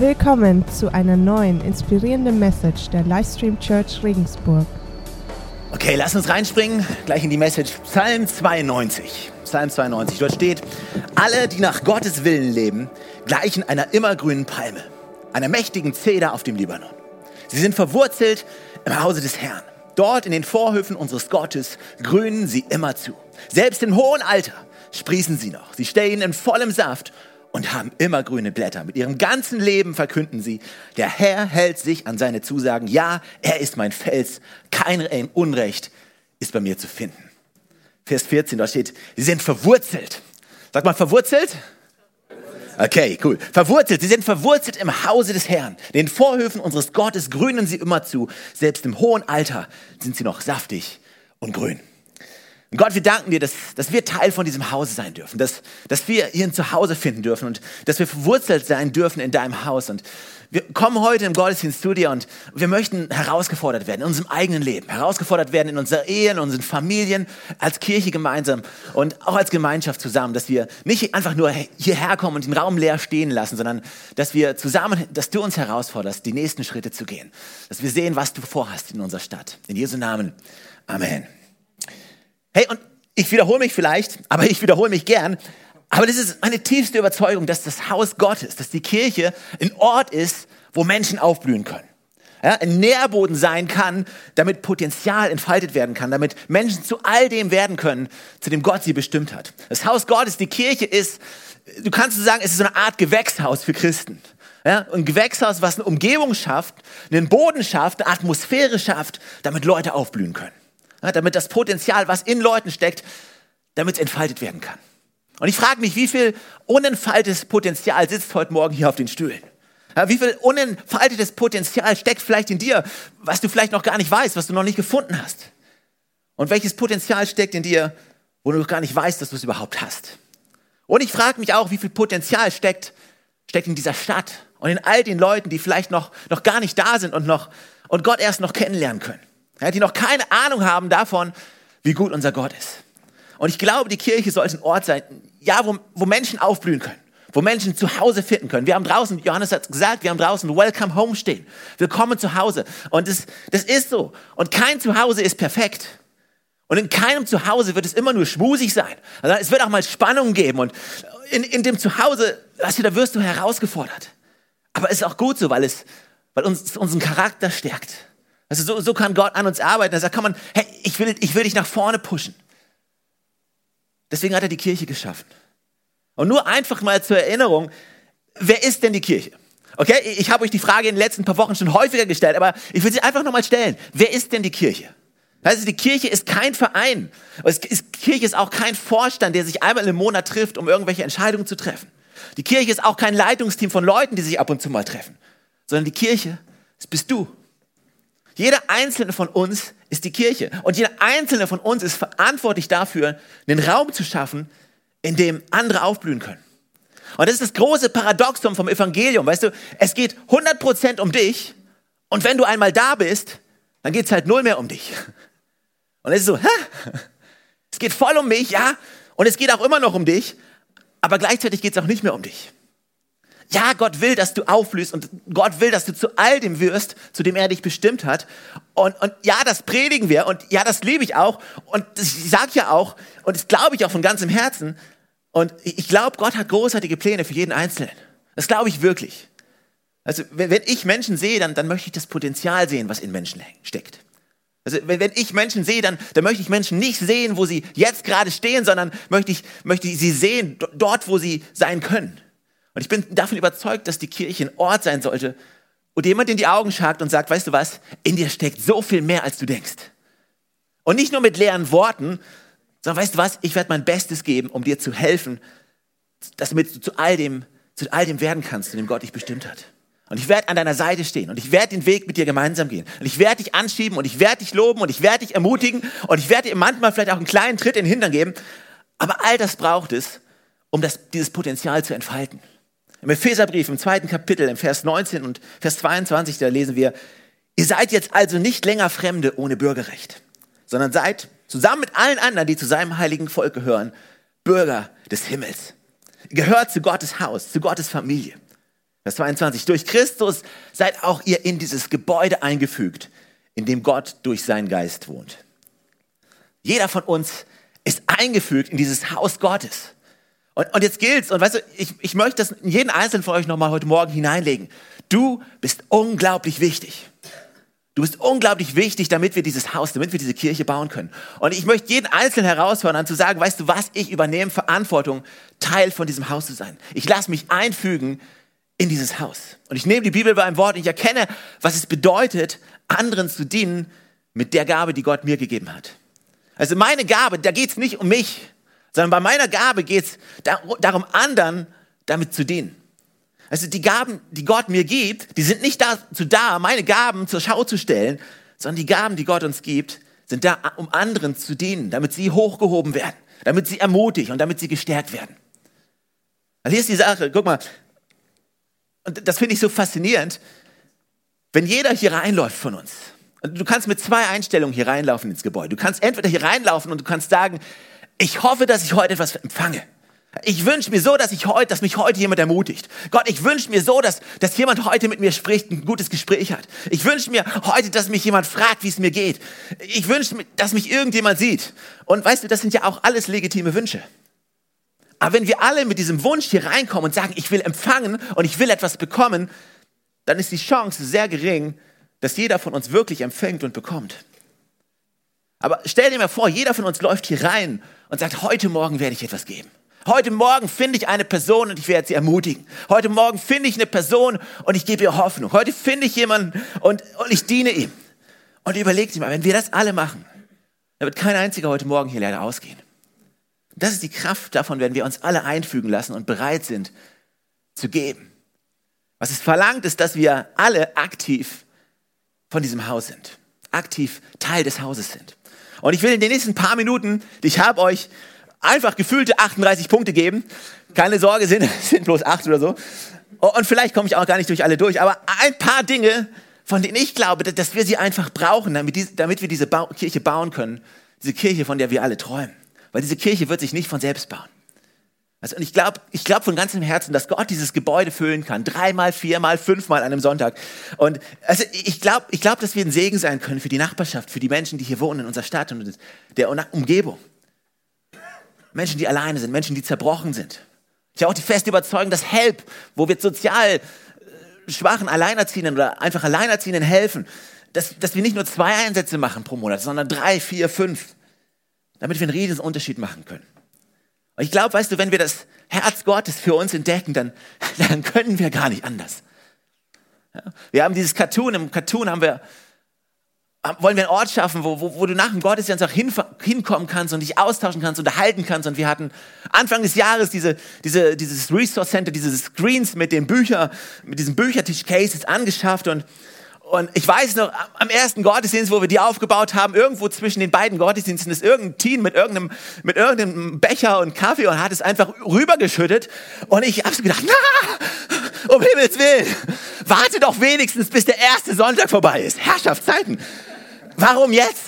Willkommen zu einer neuen inspirierenden Message der Livestream Church Regensburg. Okay, lass uns reinspringen, gleich in die Message. Psalm 92. Psalm 92. Dort steht, alle, die nach Gottes Willen leben, gleichen einer immergrünen Palme, einer mächtigen Zeder auf dem Libanon. Sie sind verwurzelt im Hause des Herrn. Dort in den Vorhöfen unseres Gottes grünen sie immer zu. Selbst im hohen Alter sprießen sie noch. Sie stehen in vollem Saft und haben immer grüne Blätter. Mit ihrem ganzen Leben verkünden sie, der Herr hält sich an seine Zusagen. Ja, er ist mein Fels. Kein Unrecht ist bei mir zu finden. Vers 14, da steht, sie sind verwurzelt. Sag mal, verwurzelt? Okay, cool. Verwurzelt. Sie sind verwurzelt im Hause des Herrn. Den Vorhöfen unseres Gottes grünen sie immer zu. Selbst im hohen Alter sind sie noch saftig und grün. Und Gott, wir danken dir, dass, dass wir Teil von diesem Haus sein dürfen, dass, dass wir hier ein Zuhause finden dürfen und dass wir verwurzelt sein dürfen in deinem Haus. Und wir kommen heute im Gottesdienst zu dir und wir möchten herausgefordert werden in unserem eigenen Leben, herausgefordert werden in unserer Ehe, in unseren Familien, als Kirche gemeinsam und auch als Gemeinschaft zusammen, dass wir nicht einfach nur hierher kommen und den Raum leer stehen lassen, sondern dass wir zusammen, dass du uns herausforderst, die nächsten Schritte zu gehen, dass wir sehen, was du vorhast in unserer Stadt. In Jesu Namen. Amen. Hey, und ich wiederhole mich vielleicht, aber ich wiederhole mich gern. Aber das ist meine tiefste Überzeugung, dass das Haus Gottes, dass die Kirche ein Ort ist, wo Menschen aufblühen können. Ja, ein Nährboden sein kann, damit Potenzial entfaltet werden kann, damit Menschen zu all dem werden können, zu dem Gott sie bestimmt hat. Das Haus Gottes, die Kirche ist, du kannst so sagen, es ist so eine Art Gewächshaus für Christen. Ja, ein Gewächshaus, was eine Umgebung schafft, einen Boden schafft, eine Atmosphäre schafft, damit Leute aufblühen können damit das Potenzial, was in Leuten steckt, damit es entfaltet werden kann. Und ich frage mich, wie viel unentfaltetes Potenzial sitzt heute Morgen hier auf den Stühlen? Wie viel unentfaltetes Potenzial steckt vielleicht in dir, was du vielleicht noch gar nicht weißt, was du noch nicht gefunden hast? Und welches Potenzial steckt in dir, wo du noch gar nicht weißt, dass du es überhaupt hast? Und ich frage mich auch, wie viel Potenzial steckt, steckt in dieser Stadt und in all den Leuten, die vielleicht noch, noch gar nicht da sind und, noch, und Gott erst noch kennenlernen können ja, die noch keine Ahnung haben davon, wie gut unser Gott ist. Und ich glaube, die Kirche sollte ein Ort sein, ja, wo, wo Menschen aufblühen können, wo Menschen zu Hause finden können. Wir haben draußen, Johannes hat gesagt, wir haben draußen Welcome Home stehen. Willkommen zu Hause. Und das, das ist so. Und kein Zuhause ist perfekt. Und in keinem Zuhause wird es immer nur schmusig sein. Also es wird auch mal Spannung geben. Und in, in dem Zuhause, weißt du, da wirst du herausgefordert. Aber es ist auch gut so, weil es, weil uns unseren Charakter stärkt. Also so, so kann Gott an uns arbeiten. Er sagt, komm man, hey, ich will, ich will dich nach vorne pushen. Deswegen hat er die Kirche geschaffen. Und nur einfach mal zur Erinnerung, wer ist denn die Kirche? Okay, ich habe euch die Frage in den letzten paar Wochen schon häufiger gestellt, aber ich will sie einfach nochmal stellen. Wer ist denn die Kirche? Also die Kirche ist kein Verein. Die Kirche ist auch kein Vorstand, der sich einmal im Monat trifft, um irgendwelche Entscheidungen zu treffen. Die Kirche ist auch kein Leitungsteam von Leuten, die sich ab und zu mal treffen. Sondern die Kirche, das bist du. Jeder einzelne von uns ist die Kirche. Und jeder einzelne von uns ist verantwortlich dafür, einen Raum zu schaffen, in dem andere aufblühen können. Und das ist das große Paradoxum vom Evangelium. Weißt du, es geht 100% um dich. Und wenn du einmal da bist, dann geht es halt null mehr um dich. Und es ist so, hä? Es geht voll um mich, ja. Und es geht auch immer noch um dich. Aber gleichzeitig geht es auch nicht mehr um dich. Ja, Gott will, dass du aufblühst und Gott will, dass du zu all dem wirst, zu dem er dich bestimmt hat. Und, und ja, das predigen wir und ja, das liebe ich auch. Und ich sage ja auch, und das glaube ich auch von ganzem Herzen. Und ich glaube, Gott hat großartige Pläne für jeden Einzelnen. Das glaube ich wirklich. Also, wenn, ich Menschen sehe, dann, dann möchte ich das Potenzial sehen, was in Menschen steckt. Also wenn, wenn ich Menschen sehe, dann, dann möchte ich Menschen nicht sehen, wo sie jetzt gerade stehen, sondern möchte ich, möchte ich sie sehen, dort, wo sie sein können. Und ich bin davon überzeugt, dass die Kirche ein Ort sein sollte, wo jemand in die Augen schaut und sagt, weißt du was, in dir steckt so viel mehr, als du denkst. Und nicht nur mit leeren Worten, sondern weißt du was, ich werde mein Bestes geben, um dir zu helfen, dass du zu all dem, zu all dem werden kannst, zu dem Gott dich bestimmt hat. Und ich werde an deiner Seite stehen und ich werde den Weg mit dir gemeinsam gehen. Und ich werde dich anschieben und ich werde dich loben und ich werde dich ermutigen und ich werde dir manchmal vielleicht auch einen kleinen Tritt in den Hintern geben. Aber all das braucht es, um das, dieses Potenzial zu entfalten. Im Epheserbrief im zweiten Kapitel, im Vers 19 und Vers 22, da lesen wir, ihr seid jetzt also nicht länger Fremde ohne Bürgerrecht, sondern seid zusammen mit allen anderen, die zu seinem heiligen Volk gehören, Bürger des Himmels. Ihr gehört zu Gottes Haus, zu Gottes Familie. Vers 22. Durch Christus seid auch ihr in dieses Gebäude eingefügt, in dem Gott durch seinen Geist wohnt. Jeder von uns ist eingefügt in dieses Haus Gottes. Und, und jetzt gilt's, und weißt du, ich, ich möchte das in jeden einzelnen von euch nochmal heute Morgen hineinlegen. Du bist unglaublich wichtig. Du bist unglaublich wichtig, damit wir dieses Haus, damit wir diese Kirche bauen können. Und ich möchte jeden Einzelnen herausfordern, zu sagen, weißt du was, ich übernehme Verantwortung, Teil von diesem Haus zu sein. Ich lasse mich einfügen in dieses Haus. Und ich nehme die Bibel beim Wort und ich erkenne, was es bedeutet, anderen zu dienen mit der Gabe, die Gott mir gegeben hat. Also meine Gabe, da geht es nicht um mich, sondern bei meiner Gabe geht es darum, anderen damit zu dienen. Also die Gaben, die Gott mir gibt, die sind nicht dazu da, meine Gaben zur Schau zu stellen, sondern die Gaben, die Gott uns gibt, sind da, um anderen zu dienen, damit sie hochgehoben werden, damit sie ermutigt und damit sie gestärkt werden. Also hier ist die Sache, guck mal, und das finde ich so faszinierend, wenn jeder hier reinläuft von uns, du kannst mit zwei Einstellungen hier reinlaufen ins Gebäude. Du kannst entweder hier reinlaufen und du kannst sagen, ich hoffe, dass ich heute etwas empfange. Ich wünsche mir so, dass ich heute, dass mich heute jemand ermutigt. Gott, ich wünsche mir so, dass, dass jemand heute mit mir spricht, ein gutes Gespräch hat. Ich wünsche mir heute, dass mich jemand fragt, wie es mir geht. Ich wünsche mir, dass mich irgendjemand sieht. Und weißt du, das sind ja auch alles legitime Wünsche. Aber wenn wir alle mit diesem Wunsch hier reinkommen und sagen, ich will empfangen und ich will etwas bekommen, dann ist die Chance sehr gering, dass jeder von uns wirklich empfängt und bekommt. Aber stell dir mal vor, jeder von uns läuft hier rein und sagt, heute Morgen werde ich etwas geben. Heute Morgen finde ich eine Person und ich werde sie ermutigen. Heute Morgen finde ich eine Person und ich gebe ihr Hoffnung. Heute finde ich jemanden und, und ich diene ihm. Und überlegt dir mal, wenn wir das alle machen, dann wird kein einziger heute Morgen hier leider ausgehen. Das ist die Kraft davon, wenn wir uns alle einfügen lassen und bereit sind zu geben. Was es verlangt, ist, dass wir alle aktiv von diesem Haus sind, aktiv Teil des Hauses sind. Und ich will in den nächsten paar Minuten, ich habe, euch einfach gefühlte 38 Punkte geben. Keine Sorge, sind, sind bloß acht oder so. Und vielleicht komme ich auch gar nicht durch alle durch, aber ein paar Dinge, von denen ich glaube, dass wir sie einfach brauchen, damit, die, damit wir diese ba Kirche bauen können. Diese Kirche, von der wir alle träumen. Weil diese Kirche wird sich nicht von selbst bauen. Also, und ich glaube ich glaub von ganzem Herzen, dass Gott dieses Gebäude füllen kann. Dreimal, viermal, fünfmal an einem Sonntag. Und also ich glaube, ich glaub, dass wir ein Segen sein können für die Nachbarschaft, für die Menschen, die hier wohnen in unserer Stadt und der Umgebung. Menschen, die alleine sind, Menschen, die zerbrochen sind. Ich habe auch die feste Überzeugung, dass Help, wo wir sozial äh, schwachen Alleinerziehenden oder einfach Alleinerziehenden helfen, dass, dass wir nicht nur zwei Einsätze machen pro Monat, sondern drei, vier, fünf, damit wir einen riesigen Unterschied machen können. Und ich glaube, weißt du, wenn wir das Herz Gottes für uns entdecken, dann, dann können wir gar nicht anders. Wir haben dieses Cartoon, im Cartoon haben wir wollen wir einen Ort schaffen, wo, wo, wo du nach dem Gottesdienst auch hin, hinkommen kannst und dich austauschen kannst, unterhalten kannst. Und wir hatten Anfang des Jahres diese, diese, dieses Resource Center, diese Screens mit den Büchern, mit diesen Büchertisch-Cases angeschafft. Und, und ich weiß noch, am ersten Gottesdienst, wo wir die aufgebaut haben, irgendwo zwischen den beiden Gottesdiensten ist irgendein Team mit irgendeinem, mit irgendeinem Becher und Kaffee und hat es einfach rübergeschüttet. Und ich habe so gedacht, na, um Himmels Willen, warte doch wenigstens, bis der erste Sonntag vorbei ist. Herrschaftszeiten. Warum jetzt?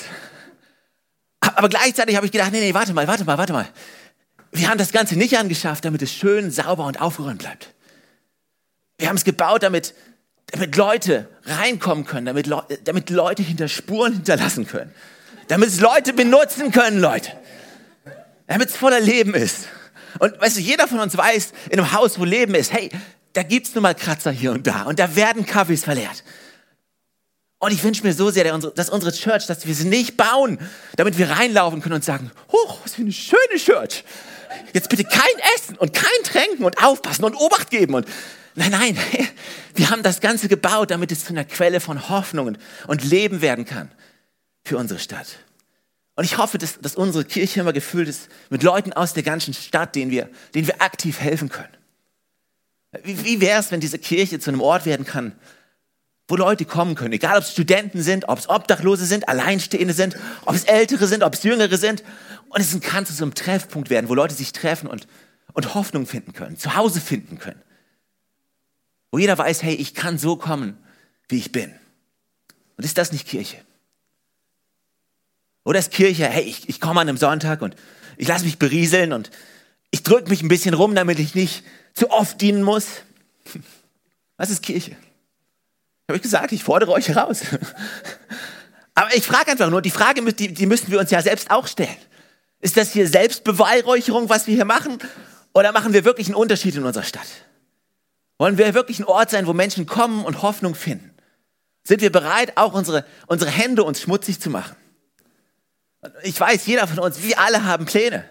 Aber gleichzeitig habe ich gedacht, nee, nee, warte mal, warte mal, warte mal. Wir haben das Ganze nicht angeschafft, damit es schön, sauber und aufgeräumt bleibt. Wir haben es gebaut, damit, damit Leute reinkommen können, damit, Le damit Leute hinter Spuren hinterlassen können. Damit es Leute benutzen können, Leute. Damit es voller Leben ist. Und weißt du, jeder von uns weiß, in einem Haus, wo Leben ist, hey, da gibt es nun mal Kratzer hier und da und da werden Kaffees verleert. Und ich wünsche mir so sehr, dass unsere Church, dass wir sie nicht bauen, damit wir reinlaufen können und sagen, hoch, was für eine schöne Church. Jetzt bitte kein Essen und kein Tränken und aufpassen und Obacht geben und nein, nein, wir haben das Ganze gebaut, damit es zu einer Quelle von Hoffnung und Leben werden kann für unsere Stadt. Und ich hoffe, dass, dass unsere Kirche immer gefüllt ist mit Leuten aus der ganzen Stadt, denen wir, denen wir aktiv helfen können. Wie, wie wäre es, wenn diese Kirche zu einem Ort werden kann, wo Leute kommen können, egal ob es Studenten sind, ob es Obdachlose sind, Alleinstehende sind, ob es Ältere sind, ob es Jüngere sind. Und es kann zu so einem Treffpunkt werden, wo Leute sich treffen und, und Hoffnung finden können, zu Hause finden können. Wo jeder weiß, hey, ich kann so kommen, wie ich bin. Und ist das nicht Kirche? Oder ist Kirche, hey, ich, ich komme an einem Sonntag und ich lasse mich berieseln und ich drücke mich ein bisschen rum, damit ich nicht zu oft dienen muss? Was ist Kirche? Habe ich gesagt, ich fordere euch heraus. Aber ich frage einfach nur, die Frage, die, die müssen wir uns ja selbst auch stellen. Ist das hier Selbstbeweihräucherung, was wir hier machen? Oder machen wir wirklich einen Unterschied in unserer Stadt? Wollen wir wirklich ein Ort sein, wo Menschen kommen und Hoffnung finden? Sind wir bereit, auch unsere, unsere Hände uns schmutzig zu machen? Ich weiß, jeder von uns, wir alle haben Pläne.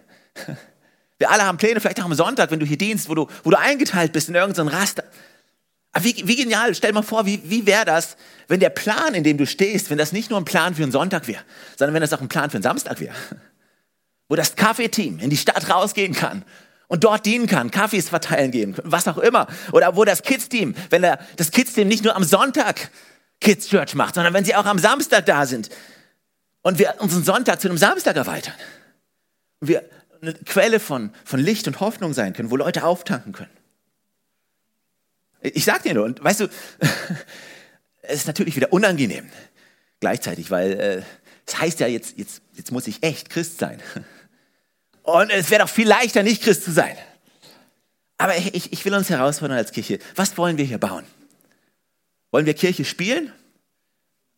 Wir alle haben Pläne, vielleicht auch am Sonntag, wenn du hier dienst, wo du, wo du eingeteilt bist in irgendein Raster. Aber wie, wie genial, stell dir mal vor, wie, wie wäre das, wenn der Plan, in dem du stehst, wenn das nicht nur ein Plan für einen Sonntag wäre, sondern wenn das auch ein Plan für einen Samstag wäre. Wo das Kaffeeteam in die Stadt rausgehen kann und dort dienen kann, Kaffees verteilen gehen, was auch immer. Oder wo das Kids-Team, wenn der, das Kids-Team nicht nur am Sonntag Kids Church macht, sondern wenn sie auch am Samstag da sind und wir unseren Sonntag zu einem Samstag erweitern. Und wir eine Quelle von, von Licht und Hoffnung sein können, wo Leute auftanken können. Ich sag dir nur, und weißt du, es ist natürlich wieder unangenehm gleichzeitig, weil äh, es heißt ja, jetzt, jetzt, jetzt muss ich echt Christ sein. Und es wäre doch viel leichter, nicht Christ zu sein. Aber ich, ich will uns herausfordern als Kirche. Was wollen wir hier bauen? Wollen wir Kirche spielen?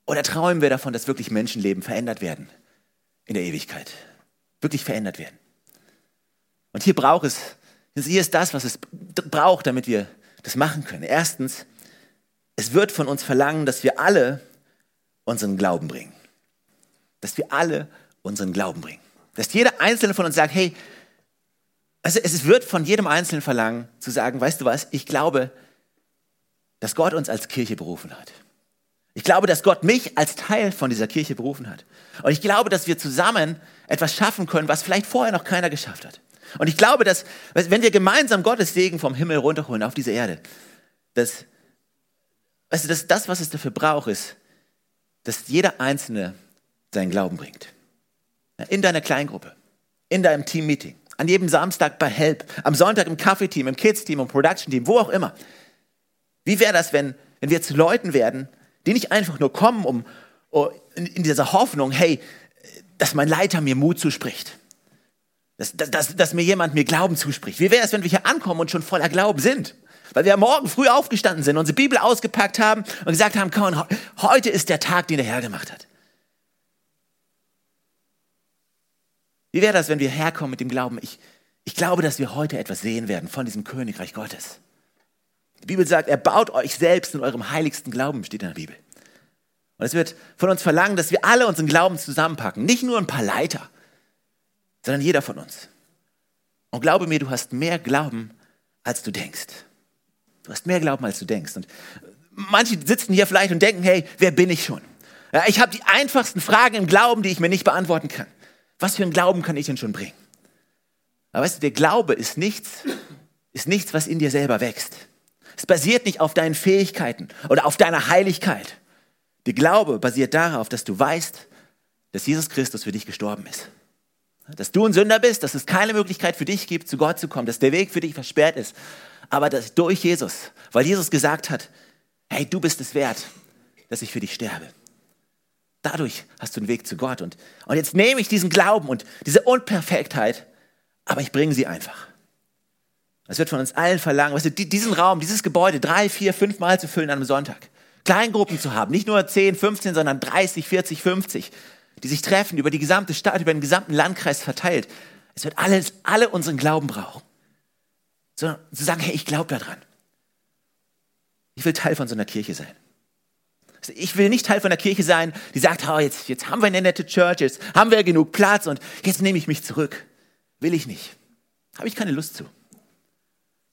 Oder träumen wir davon, dass wirklich Menschenleben verändert werden in der Ewigkeit? Wirklich verändert werden? Und hier braucht es, hier ist das, was es braucht, damit wir das machen können. Erstens, es wird von uns verlangen, dass wir alle unseren Glauben bringen. Dass wir alle unseren Glauben bringen. Dass jeder Einzelne von uns sagt, hey, also es wird von jedem Einzelnen verlangen, zu sagen, weißt du was, ich glaube, dass Gott uns als Kirche berufen hat. Ich glaube, dass Gott mich als Teil von dieser Kirche berufen hat. Und ich glaube, dass wir zusammen etwas schaffen können, was vielleicht vorher noch keiner geschafft hat. Und ich glaube, dass, wenn wir gemeinsam Gottes Segen vom Himmel runterholen auf diese Erde, dass, weißt du, dass das, was es dafür braucht, ist, dass jeder Einzelne seinen Glauben bringt. In deiner Kleingruppe, in deinem Teammeeting, an jedem Samstag bei Help, am Sonntag im Kaffeeteam, im Kids-Team, im Production-Team, wo auch immer. Wie wäre das, wenn, wenn wir zu Leuten werden, die nicht einfach nur kommen, um, um in, in dieser Hoffnung, hey, dass mein Leiter mir Mut zuspricht, dass, dass, dass, dass mir jemand mir Glauben zuspricht. Wie wäre es, wenn wir hier ankommen und schon voller Glauben sind? Weil wir morgen früh aufgestanden sind, unsere Bibel ausgepackt haben und gesagt haben, komm, heute ist der Tag, den der Herr gemacht hat. Wie wäre das, wenn wir herkommen mit dem Glauben, ich, ich glaube, dass wir heute etwas sehen werden von diesem Königreich Gottes. Die Bibel sagt, er baut euch selbst in eurem heiligsten Glauben, steht in der Bibel. Und es wird von uns verlangen, dass wir alle unseren Glauben zusammenpacken. Nicht nur ein paar Leiter, sondern jeder von uns. Und glaube mir, du hast mehr Glauben, als du denkst. Du hast mehr Glauben, als du denkst. Und manche sitzen hier vielleicht und denken, hey, wer bin ich schon? Ja, ich habe die einfachsten Fragen im Glauben, die ich mir nicht beantworten kann. Was für einen Glauben kann ich denn schon bringen? Aber weißt du, der Glaube ist nichts, ist nichts, was in dir selber wächst. Es basiert nicht auf deinen Fähigkeiten oder auf deiner Heiligkeit. Der Glaube basiert darauf, dass du weißt, dass Jesus Christus für dich gestorben ist. Dass du ein Sünder bist, dass es keine Möglichkeit für dich gibt, zu Gott zu kommen, dass der Weg für dich versperrt ist. Aber dass durch Jesus, weil Jesus gesagt hat, hey, du bist es wert, dass ich für dich sterbe. Dadurch hast du einen Weg zu Gott. Und, und jetzt nehme ich diesen Glauben und diese Unperfektheit, aber ich bringe sie einfach. Es wird von uns allen verlangen, weißt du, diesen Raum, dieses Gebäude drei, vier, fünf Mal zu füllen an einem Sonntag. Kleingruppen zu haben, nicht nur 10, 15, sondern 30, 40, 50 die sich treffen über die gesamte Stadt, über den gesamten Landkreis verteilt. Es wird alles, alle unseren Glauben brauchen. Sondern zu sagen, hey, ich glaube daran. Ich will Teil von so einer Kirche sein. Ich will nicht Teil von einer Kirche sein, die sagt, oh, jetzt, jetzt haben wir eine nette Church, jetzt haben wir genug Platz und jetzt nehme ich mich zurück. Will ich nicht. Habe ich keine Lust zu.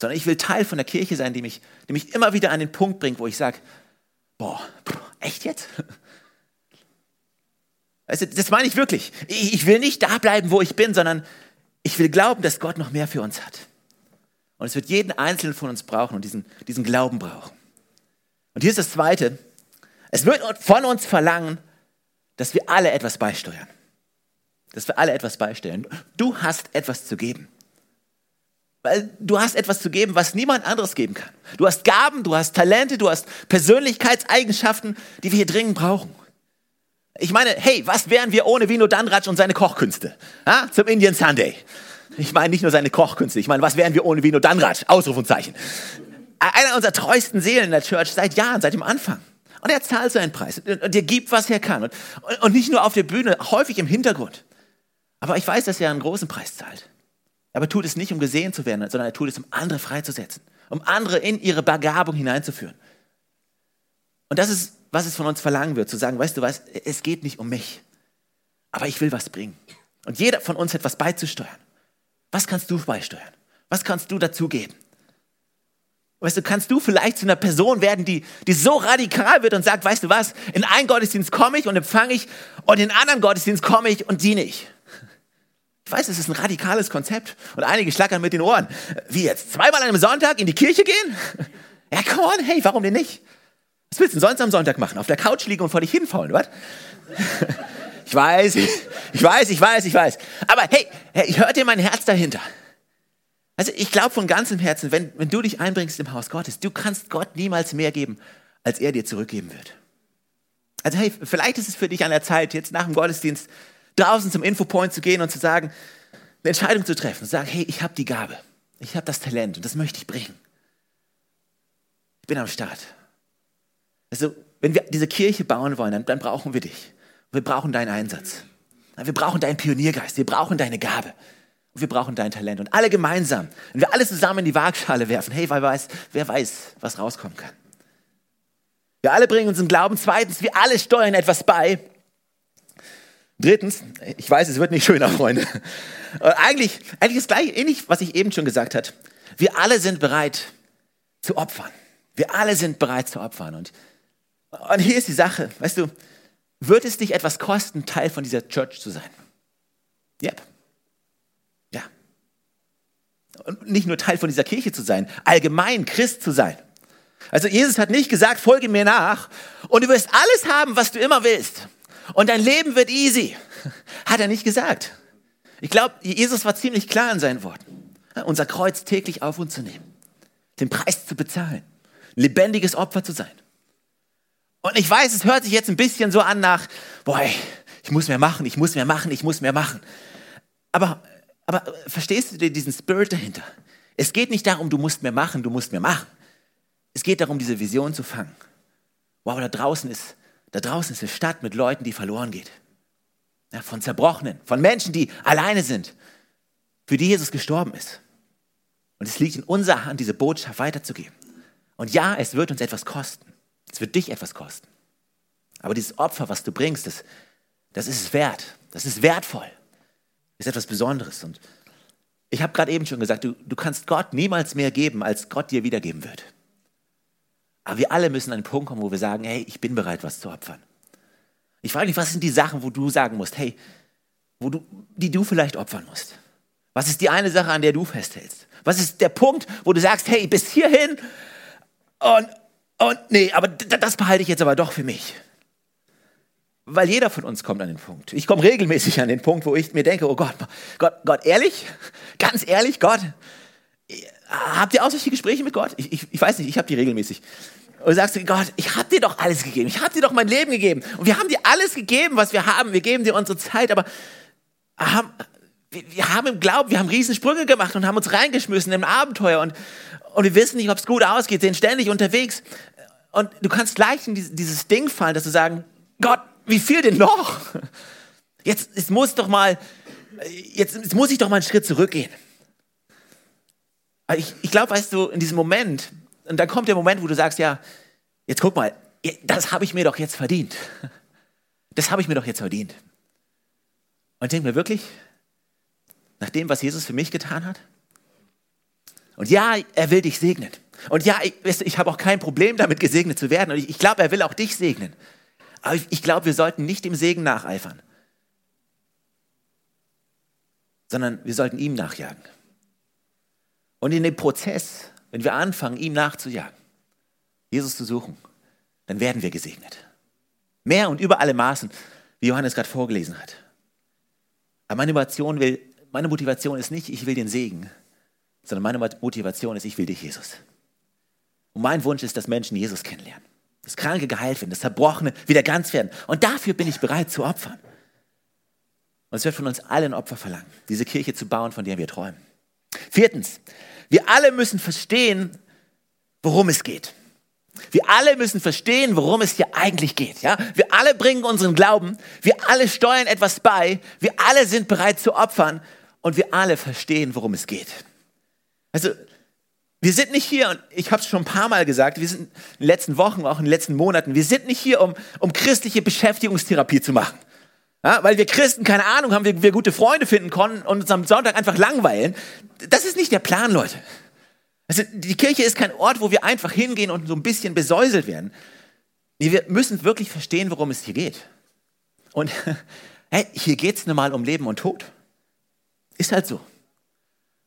Sondern ich will Teil von einer Kirche sein, die mich, die mich immer wieder an den Punkt bringt, wo ich sage, boah, echt jetzt? Also, das meine ich wirklich. Ich will nicht da bleiben, wo ich bin, sondern ich will glauben, dass Gott noch mehr für uns hat. Und es wird jeden Einzelnen von uns brauchen und diesen, diesen Glauben brauchen. Und hier ist das Zweite. Es wird von uns verlangen, dass wir alle etwas beisteuern. Dass wir alle etwas beisteuern. Du hast etwas zu geben. Weil du hast etwas zu geben, was niemand anderes geben kann. Du hast Gaben, du hast Talente, du hast Persönlichkeitseigenschaften, die wir hier dringend brauchen. Ich meine, hey, was wären wir ohne Vino Dandraj und seine Kochkünste? Ha? Zum Indian Sunday. Ich meine nicht nur seine Kochkünste, ich meine, was wären wir ohne Vino Dandraj? Ausrufungszeichen. einer unserer treuesten Seelen in der Church seit Jahren, seit dem Anfang. Und er zahlt seinen Preis. Und er gibt, was er kann. Und, und nicht nur auf der Bühne, häufig im Hintergrund. Aber ich weiß, dass er einen großen Preis zahlt. Aber tut es nicht, um gesehen zu werden, sondern er tut es, um andere freizusetzen. Um andere in ihre Begabung hineinzuführen. Und das ist, was es von uns verlangen wird, zu sagen, weißt du was, es geht nicht um mich. Aber ich will was bringen. Und jeder von uns hat was beizusteuern. Was kannst du beisteuern? Was kannst du dazugeben? Weißt du, kannst du vielleicht zu einer Person werden, die, die so radikal wird und sagt, weißt du was, in einen Gottesdienst komme ich und empfange ich und in anderen Gottesdienst komme ich und diene ich. Ich weiß, es ist ein radikales Konzept und einige schlackern mit den Ohren. Wie jetzt? Zweimal an einem Sonntag in die Kirche gehen? Ja, come on, hey, warum denn nicht? Was willst du denn sonst am Sonntag machen? Auf der Couch liegen und vor dich hinfallen, was? Ich weiß, ich weiß, ich weiß, ich weiß. Aber hey, hey hört dir mein Herz dahinter. Also ich glaube von ganzem Herzen, wenn, wenn du dich einbringst im Haus Gottes, du kannst Gott niemals mehr geben, als er dir zurückgeben wird. Also hey, vielleicht ist es für dich an der Zeit, jetzt nach dem Gottesdienst draußen zum Infopoint zu gehen und zu sagen, eine Entscheidung zu treffen, sagen, hey, ich habe die Gabe, ich habe das Talent und das möchte ich bringen. Ich bin am Start. Also wenn wir diese Kirche bauen wollen, dann, dann brauchen wir dich. Wir brauchen deinen Einsatz. Wir brauchen deinen Pioniergeist. Wir brauchen deine Gabe. Und wir brauchen dein Talent. Und alle gemeinsam, wenn wir alle zusammen in die Waagschale werfen, hey, wer weiß, wer weiß, was rauskommen kann. Wir alle bringen unseren Glauben. Zweitens, wir alle steuern etwas bei. Drittens, ich weiß, es wird nicht schöner, Freunde. Eigentlich, eigentlich ist gleich ähnlich, was ich eben schon gesagt habe. Wir alle sind bereit zu opfern. Wir alle sind bereit zu opfern. Und, und hier ist die Sache, weißt du, wird es dich etwas kosten, Teil von dieser Church zu sein? Yep. Und nicht nur Teil von dieser Kirche zu sein, allgemein Christ zu sein. Also Jesus hat nicht gesagt, folge mir nach und du wirst alles haben, was du immer willst. Und dein Leben wird easy. Hat er nicht gesagt. Ich glaube, Jesus war ziemlich klar in seinen Worten. Unser Kreuz täglich auf uns zu nehmen. Den Preis zu bezahlen. Lebendiges Opfer zu sein. Und ich weiß, es hört sich jetzt ein bisschen so an nach, boah, ich muss mehr machen, ich muss mehr machen, ich muss mehr machen. Aber, aber verstehst du diesen Spirit dahinter? Es geht nicht darum, du musst mehr machen, du musst mehr machen. Es geht darum, diese Vision zu fangen. Wow, da draußen ist, da draußen ist eine Stadt mit Leuten, die verloren geht. Ja, von Zerbrochenen, von Menschen, die alleine sind, für die Jesus gestorben ist. Und es liegt in unserer Hand, diese Botschaft weiterzugeben. Und ja, es wird uns etwas kosten. Es wird dich etwas kosten. Aber dieses Opfer, was du bringst, das, das ist es wert. Das ist wertvoll. Ist etwas Besonderes. Und ich habe gerade eben schon gesagt, du, du kannst Gott niemals mehr geben, als Gott dir wiedergeben wird. Aber wir alle müssen an einen Punkt kommen, wo wir sagen, hey, ich bin bereit, was zu opfern. Ich frage mich, was sind die Sachen, wo du sagen musst, hey, wo du, die du vielleicht opfern musst? Was ist die eine Sache, an der du festhältst? Was ist der Punkt, wo du sagst, hey, bis hierhin und, und nee, aber das behalte ich jetzt aber doch für mich. Weil jeder von uns kommt an den Punkt. Ich komme regelmäßig an den Punkt, wo ich mir denke, oh Gott, Gott, Gott, ehrlich? Ganz ehrlich, Gott? Habt ihr auch solche Gespräche mit Gott? Ich, ich, ich weiß nicht, ich habe die regelmäßig. Und du sagst, Gott, ich habe dir doch alles gegeben. Ich habe dir doch mein Leben gegeben. Und wir haben dir alles gegeben, was wir haben. Wir geben dir unsere Zeit, aber haben, wir haben im Glauben, wir haben Riesensprünge gemacht und haben uns reingeschmissen im Abenteuer. Und und wir wissen nicht, ob es gut ausgeht, sind ständig unterwegs. Und du kannst gleich in dieses Ding fallen, dass du sagen, Gott, wie viel denn noch? Jetzt, jetzt muss doch mal, jetzt, jetzt muss ich doch mal einen Schritt zurückgehen. Ich, ich glaube, weißt du, in diesem Moment, und dann kommt der Moment, wo du sagst, ja, jetzt guck mal, das habe ich mir doch jetzt verdient. Das habe ich mir doch jetzt verdient. Und ich denke mir wirklich, nach dem, was Jesus für mich getan hat, und ja, er will dich segnen. Und ja, ich, ich habe auch kein Problem damit, gesegnet zu werden. Und ich, ich glaube, er will auch dich segnen. Aber ich, glaube, wir sollten nicht dem Segen nacheifern, sondern wir sollten ihm nachjagen. Und in dem Prozess, wenn wir anfangen, ihm nachzujagen, Jesus zu suchen, dann werden wir gesegnet. Mehr und über alle Maßen, wie Johannes gerade vorgelesen hat. Aber meine Motivation, will, meine Motivation ist nicht, ich will den Segen, sondern meine Motivation ist, ich will dich, Jesus. Und mein Wunsch ist, dass Menschen Jesus kennenlernen. Dass Kranke geheilt werden, dass Zerbrochene wieder ganz werden. Und dafür bin ich bereit zu opfern. Und es wird von uns allen Opfer verlangen, diese Kirche zu bauen, von der wir träumen. Viertens, wir alle müssen verstehen, worum es geht. Wir alle müssen verstehen, worum es hier eigentlich geht. Ja? Wir alle bringen unseren Glauben, wir alle steuern etwas bei, wir alle sind bereit zu opfern und wir alle verstehen, worum es geht. Also wir sind nicht hier, und ich habe es schon ein paar Mal gesagt, wir sind in den letzten Wochen, auch in den letzten Monaten, wir sind nicht hier, um, um christliche Beschäftigungstherapie zu machen. Ja, weil wir Christen keine Ahnung haben, wie wir gute Freunde finden konnten und uns am Sonntag einfach langweilen. Das ist nicht der Plan, Leute. Also die Kirche ist kein Ort, wo wir einfach hingehen und so ein bisschen besäuselt werden. Wir müssen wirklich verstehen, worum es hier geht. Und hey, hier geht es nun mal um Leben und Tod. Ist halt so.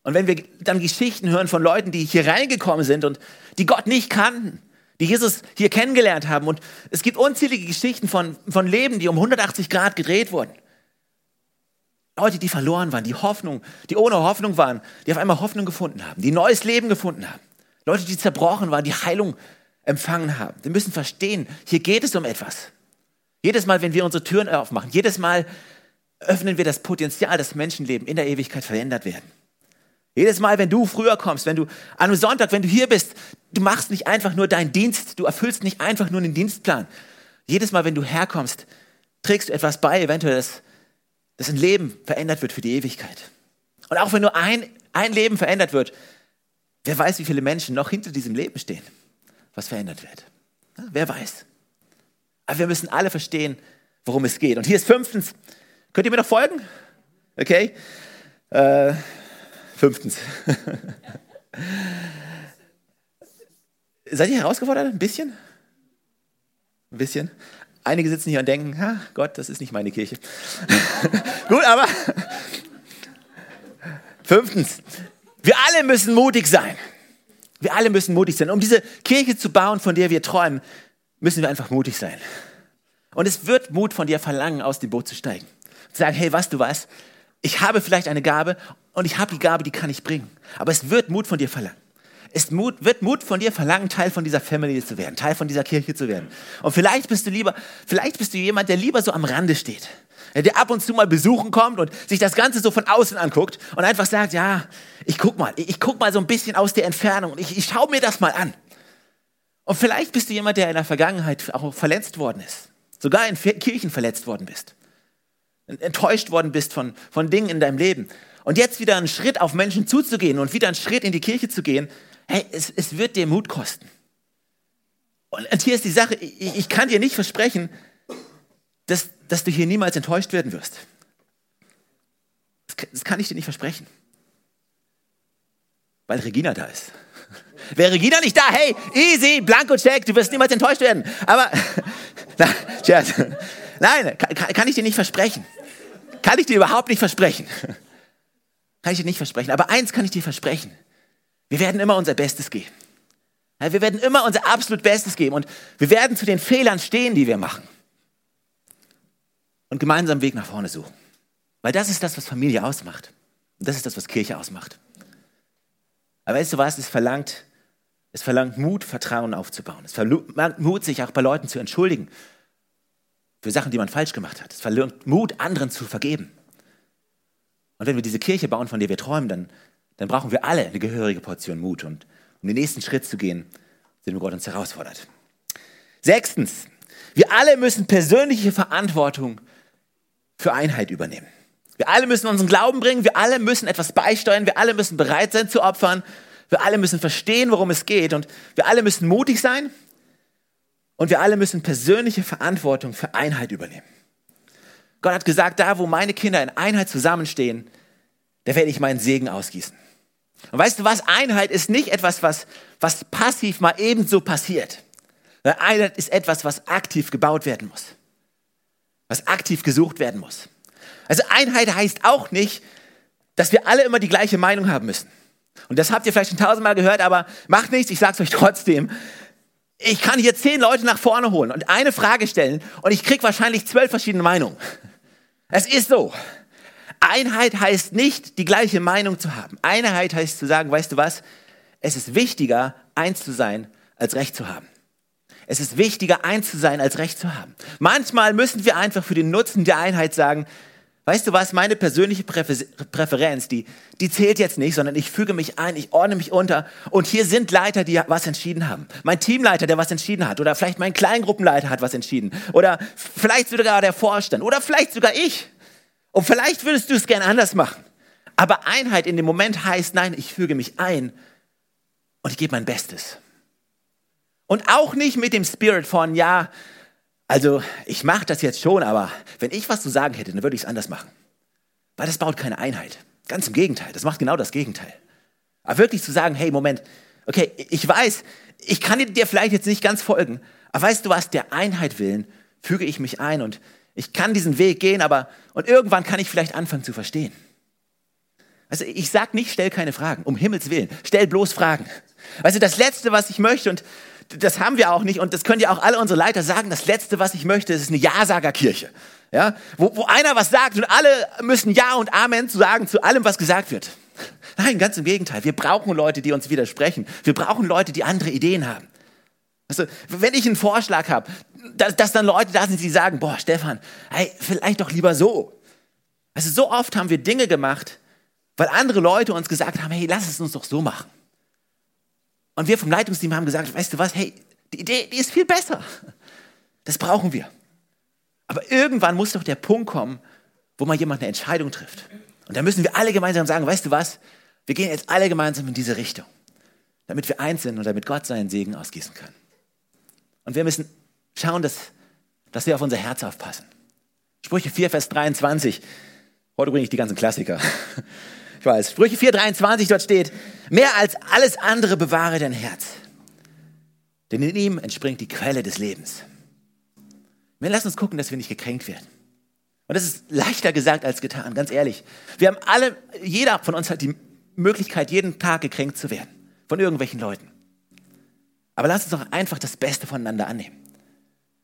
Und wenn wir dann Geschichten hören von Leuten, die hier reingekommen sind und die Gott nicht kannten, die Jesus hier kennengelernt haben, und es gibt unzählige Geschichten von, von Leben, die um 180 Grad gedreht wurden, Leute, die verloren waren, die Hoffnung, die ohne Hoffnung waren, die auf einmal Hoffnung gefunden haben, die neues Leben gefunden haben. Leute, die zerbrochen waren, die Heilung empfangen haben. Wir müssen verstehen, hier geht es um etwas. Jedes Mal, wenn wir unsere Türen aufmachen, jedes Mal öffnen wir das Potenzial, dass Menschenleben in der Ewigkeit verändert werden. Jedes Mal, wenn du früher kommst, wenn du an einem Sonntag, wenn du hier bist, du machst nicht einfach nur deinen Dienst, du erfüllst nicht einfach nur den Dienstplan. Jedes Mal, wenn du herkommst, trägst du etwas bei, eventuell, dass dass ein Leben verändert wird für die Ewigkeit. Und auch wenn nur ein, ein Leben verändert wird, wer weiß, wie viele Menschen noch hinter diesem Leben stehen, was verändert wird. Ja, wer weiß. Aber wir müssen alle verstehen, worum es geht. Und hier ist fünftens, könnt ihr mir noch folgen? Okay? Äh, fünftens. Seid ihr herausgefordert? Ein bisschen? Ein bisschen? Einige sitzen hier und denken, ha, Gott, das ist nicht meine Kirche. Gut, aber fünftens, wir alle müssen mutig sein. Wir alle müssen mutig sein. Um diese Kirche zu bauen, von der wir träumen, müssen wir einfach mutig sein. Und es wird Mut von dir verlangen, aus dem Boot zu steigen. Zu sagen, hey, was du weißt, ich habe vielleicht eine Gabe und ich habe die Gabe, die kann ich bringen. Aber es wird Mut von dir verlangen Mut, wird Mut von dir verlangen, Teil von dieser Family zu werden, Teil von dieser Kirche zu werden. Und vielleicht bist du lieber, vielleicht bist du jemand, der lieber so am Rande steht, der ab und zu mal besuchen kommt und sich das Ganze so von außen anguckt und einfach sagt, ja, ich guck mal, ich guck mal so ein bisschen aus der Entfernung und ich, ich schaue mir das mal an. Und vielleicht bist du jemand, der in der Vergangenheit auch verletzt worden ist, sogar in Kirchen verletzt worden bist, enttäuscht worden bist von, von Dingen in deinem Leben. Und jetzt wieder einen Schritt auf Menschen zuzugehen und wieder einen Schritt in die Kirche zu gehen, hey, es, es wird dir Mut kosten. Und hier ist die Sache, ich, ich kann dir nicht versprechen, dass, dass du hier niemals enttäuscht werden wirst. Das, das kann ich dir nicht versprechen. Weil Regina da ist. Wäre Regina nicht da, hey, easy, blanko check, du wirst niemals enttäuscht werden. Aber, na, Scherz. Nein, kann, kann ich dir nicht versprechen. Kann ich dir überhaupt nicht versprechen. Kann ich dir nicht versprechen. Aber eins kann ich dir versprechen. Wir werden immer unser Bestes geben. wir werden immer unser absolut Bestes geben und wir werden zu den Fehlern stehen, die wir machen. Und gemeinsam Weg nach vorne suchen. Weil das ist das, was Familie ausmacht. Und das ist das, was Kirche ausmacht. Aber weißt du was? Es verlangt, es verlangt Mut, Vertrauen aufzubauen. Es verlangt Mut, sich auch bei Leuten zu entschuldigen für Sachen, die man falsch gemacht hat. Es verlangt Mut, anderen zu vergeben. Und wenn wir diese Kirche bauen, von der wir träumen, dann dann brauchen wir alle eine gehörige Portion Mut. Und um den nächsten Schritt zu gehen, wir Gott uns herausfordert. Sechstens, wir alle müssen persönliche Verantwortung für Einheit übernehmen. Wir alle müssen unseren Glauben bringen, wir alle müssen etwas beisteuern, wir alle müssen bereit sein zu opfern, wir alle müssen verstehen, worum es geht und wir alle müssen mutig sein und wir alle müssen persönliche Verantwortung für Einheit übernehmen. Gott hat gesagt, da wo meine Kinder in Einheit zusammenstehen, da werde ich meinen Segen ausgießen. Und weißt du was? Einheit ist nicht etwas, was, was passiv mal ebenso passiert. Einheit ist etwas, was aktiv gebaut werden muss. Was aktiv gesucht werden muss. Also Einheit heißt auch nicht, dass wir alle immer die gleiche Meinung haben müssen. Und das habt ihr vielleicht schon tausendmal gehört, aber macht nichts, ich sage es euch trotzdem. Ich kann hier zehn Leute nach vorne holen und eine Frage stellen und ich kriege wahrscheinlich zwölf verschiedene Meinungen. Es ist so. Einheit heißt nicht, die gleiche Meinung zu haben. Einheit heißt zu sagen, weißt du was, es ist wichtiger, eins zu sein, als Recht zu haben. Es ist wichtiger, eins zu sein, als Recht zu haben. Manchmal müssen wir einfach für den Nutzen der Einheit sagen, Weißt du was, meine persönliche Präferenz, die, die zählt jetzt nicht, sondern ich füge mich ein, ich ordne mich unter. Und hier sind Leiter, die was entschieden haben. Mein Teamleiter, der was entschieden hat. Oder vielleicht mein Kleingruppenleiter hat was entschieden. Oder vielleicht sogar der Vorstand. Oder vielleicht sogar ich. Und vielleicht würdest du es gern anders machen. Aber Einheit in dem Moment heißt, nein, ich füge mich ein und ich gebe mein Bestes. Und auch nicht mit dem Spirit von, ja, also ich mache das jetzt schon, aber wenn ich was zu sagen hätte, dann würde ich es anders machen. Weil das baut keine Einheit. Ganz im Gegenteil, das macht genau das Gegenteil. Aber wirklich zu sagen, hey, Moment, okay, ich weiß, ich kann dir vielleicht jetzt nicht ganz folgen, aber weißt du was, der Einheit willen füge ich mich ein und ich kann diesen Weg gehen, aber und irgendwann kann ich vielleicht anfangen zu verstehen. Also ich sage nicht, stell keine Fragen, um Himmels Willen, stell bloß Fragen. Du, das Letzte, was ich möchte, und das haben wir auch nicht und das können ja auch alle unsere Leiter sagen. Das Letzte, was ich möchte, ist eine Ja-Sager-Kirche. Ja? Wo, wo einer was sagt und alle müssen Ja und Amen sagen zu allem, was gesagt wird. Nein, ganz im Gegenteil. Wir brauchen Leute, die uns widersprechen. Wir brauchen Leute, die andere Ideen haben. Also, wenn ich einen Vorschlag habe, dass, dass dann Leute da sind, die sagen, boah, Stefan, hey, vielleicht doch lieber so. Also so oft haben wir Dinge gemacht, weil andere Leute uns gesagt haben, hey, lass es uns doch so machen. Und wir vom Leitungsteam haben gesagt, weißt du was, hey, die Idee, die ist viel besser. Das brauchen wir. Aber irgendwann muss doch der Punkt kommen, wo mal jemand eine Entscheidung trifft. Und da müssen wir alle gemeinsam sagen, weißt du was, wir gehen jetzt alle gemeinsam in diese Richtung, damit wir eins sind und damit Gott seinen Segen ausgießen kann. Und wir müssen schauen, dass, dass wir auf unser Herz aufpassen. Sprüche 4, Vers 23. Heute bringe ich die ganzen Klassiker. Ich weiß. Sprüche 4, 23, dort steht, mehr als alles andere bewahre dein Herz. Denn in ihm entspringt die Quelle des Lebens. Wir lassen uns gucken, dass wir nicht gekränkt werden. Und das ist leichter gesagt als getan, ganz ehrlich. Wir haben alle, jeder von uns hat die Möglichkeit, jeden Tag gekränkt zu werden. Von irgendwelchen Leuten. Aber lass uns doch einfach das Beste voneinander annehmen.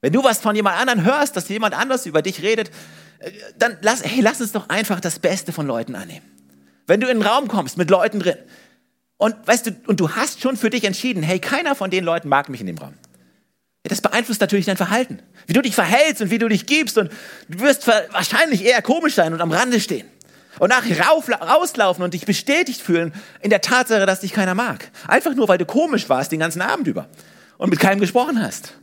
Wenn du was von jemand anderem hörst, dass jemand anders über dich redet, äh, dann lass, hey, lass uns doch einfach das Beste von Leuten annehmen. Wenn du in einen Raum kommst mit Leuten drin und weißt du, und du hast schon für dich entschieden, hey, keiner von den Leuten mag mich in dem Raum. Das beeinflusst natürlich dein Verhalten. Wie du dich verhältst und wie du dich gibst und du wirst wahrscheinlich eher komisch sein und am Rande stehen. Und nachher rauslaufen und dich bestätigt fühlen in der Tatsache, dass dich keiner mag. Einfach nur, weil du komisch warst den ganzen Abend über und mit keinem gesprochen hast.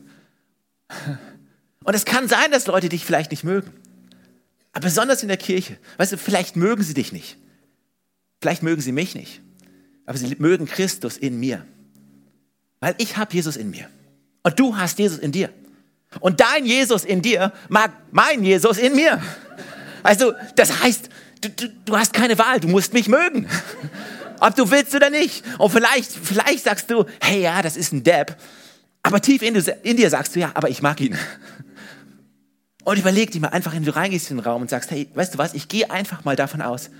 Und es kann sein, dass Leute dich vielleicht nicht mögen. Aber besonders in der Kirche. Weißt du, vielleicht mögen sie dich nicht. Vielleicht mögen sie mich nicht, aber sie mögen Christus in mir. Weil ich habe Jesus in mir. Und du hast Jesus in dir. Und dein Jesus in dir mag mein Jesus in mir. Also, das heißt, du, du, du hast keine Wahl, du musst mich mögen. Ob du willst oder nicht. Und vielleicht, vielleicht sagst du, hey, ja, das ist ein Depp. Aber tief in, in dir sagst du, ja, aber ich mag ihn. Und überleg dir mal einfach, wenn du reingehst in den Raum und sagst, hey, weißt du was, ich gehe einfach mal davon aus,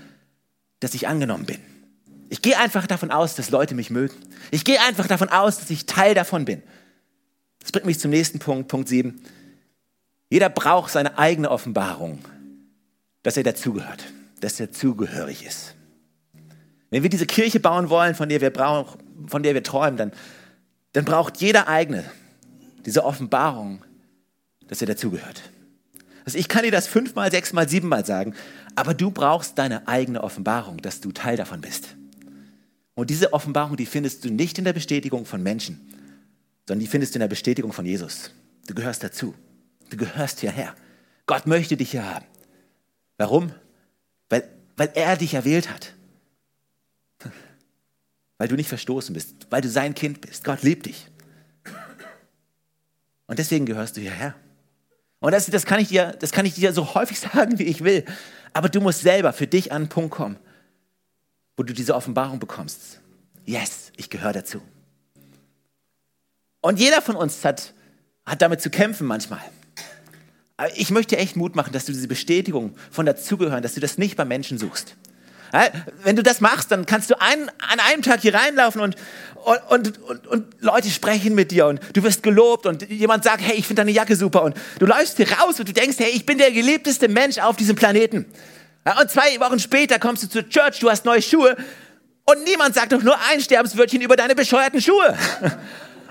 dass ich angenommen bin. Ich gehe einfach davon aus, dass Leute mich mögen. Ich gehe einfach davon aus, dass ich Teil davon bin. Das bringt mich zum nächsten Punkt, Punkt 7. Jeder braucht seine eigene Offenbarung, dass er dazugehört, dass er zugehörig ist. Wenn wir diese Kirche bauen wollen, von der wir, brauch, von der wir träumen, dann, dann braucht jeder eigene diese Offenbarung, dass er dazugehört. Also ich kann dir das fünfmal, sechsmal, siebenmal sagen, aber du brauchst deine eigene Offenbarung, dass du Teil davon bist. Und diese Offenbarung, die findest du nicht in der Bestätigung von Menschen, sondern die findest du in der Bestätigung von Jesus. Du gehörst dazu. Du gehörst hierher. Gott möchte dich hier haben. Warum? Weil, weil er dich erwählt hat. Weil du nicht verstoßen bist, weil du sein Kind bist. Gott liebt dich. Und deswegen gehörst du hierher. Und das, das, kann ich dir, das kann ich dir so häufig sagen, wie ich will. Aber du musst selber für dich an einen Punkt kommen, wo du diese Offenbarung bekommst. Yes, ich gehöre dazu. Und jeder von uns hat, hat damit zu kämpfen manchmal. Aber ich möchte echt Mut machen, dass du diese Bestätigung von dazugehören, dass du das nicht bei Menschen suchst. Wenn du das machst, dann kannst du ein, an einem Tag hier reinlaufen und, und, und, und, Leute sprechen mit dir und du wirst gelobt und jemand sagt, hey, ich finde deine Jacke super und du läufst hier raus und du denkst, hey, ich bin der geliebteste Mensch auf diesem Planeten. und zwei Wochen später kommst du zur Church, du hast neue Schuhe und niemand sagt doch nur ein Sterbenswörtchen über deine bescheuerten Schuhe.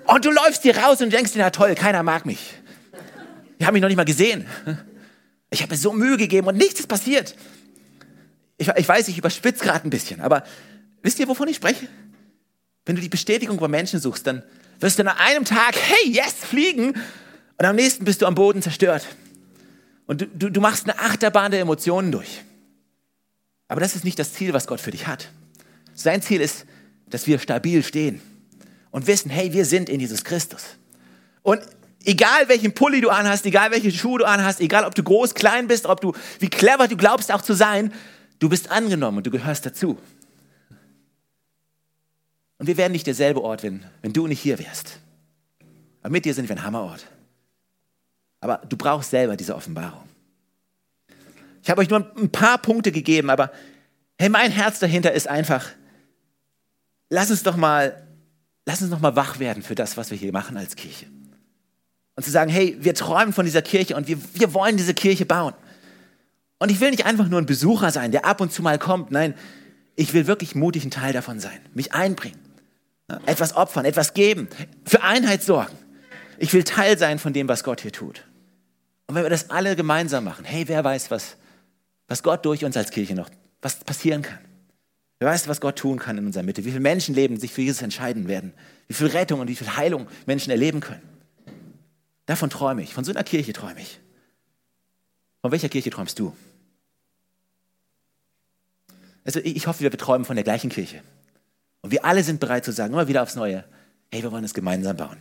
Und du läufst hier raus und denkst dir, na toll, keiner mag mich. Die haben mich noch nicht mal gesehen. Ich habe mir so Mühe gegeben und nichts ist passiert. Ich, ich weiß, ich überspitze gerade ein bisschen, aber wisst ihr, wovon ich spreche? Wenn du die Bestätigung bei Menschen suchst, dann wirst du nach einem Tag, hey, yes, fliegen, und am nächsten bist du am Boden zerstört. Und du, du, du machst eine Achterbahn der Emotionen durch. Aber das ist nicht das Ziel, was Gott für dich hat. Sein Ziel ist, dass wir stabil stehen und wissen, hey, wir sind in Jesus Christus. Und egal welchen Pulli du anhast, egal welche Schuhe du anhast, egal ob du groß, klein bist, ob du, wie clever du glaubst auch zu sein, du bist angenommen und du gehörst dazu. Und wir wären nicht derselbe Ort, wenn, wenn du nicht hier wärst. Aber mit dir sind wir ein Hammerort. Aber du brauchst selber diese Offenbarung. Ich habe euch nur ein paar Punkte gegeben, aber hey, mein Herz dahinter ist einfach, lass uns doch mal, lass uns doch mal wach werden für das, was wir hier machen als Kirche. Und zu sagen, hey, wir träumen von dieser Kirche und wir, wir wollen diese Kirche bauen. Und ich will nicht einfach nur ein Besucher sein, der ab und zu mal kommt. Nein, ich will wirklich mutig ein Teil davon sein, mich einbringen, etwas opfern, etwas geben, für Einheit sorgen. Ich will Teil sein von dem, was Gott hier tut. Und wenn wir das alle gemeinsam machen, hey, wer weiß, was, was Gott durch uns als Kirche noch, was passieren kann. Wer weiß, was Gott tun kann in unserer Mitte, wie viele Menschenleben sich für Jesus entscheiden werden, wie viel Rettung und wie viel Heilung Menschen erleben können. Davon träume ich, von so einer Kirche träume ich. Von welcher Kirche träumst du? Also ich hoffe, wir träumen von der gleichen Kirche. Und wir alle sind bereit zu sagen, immer wieder aufs Neue, hey, wir wollen es gemeinsam bauen.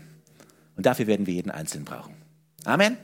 Und dafür werden wir jeden Einzelnen brauchen. Amen.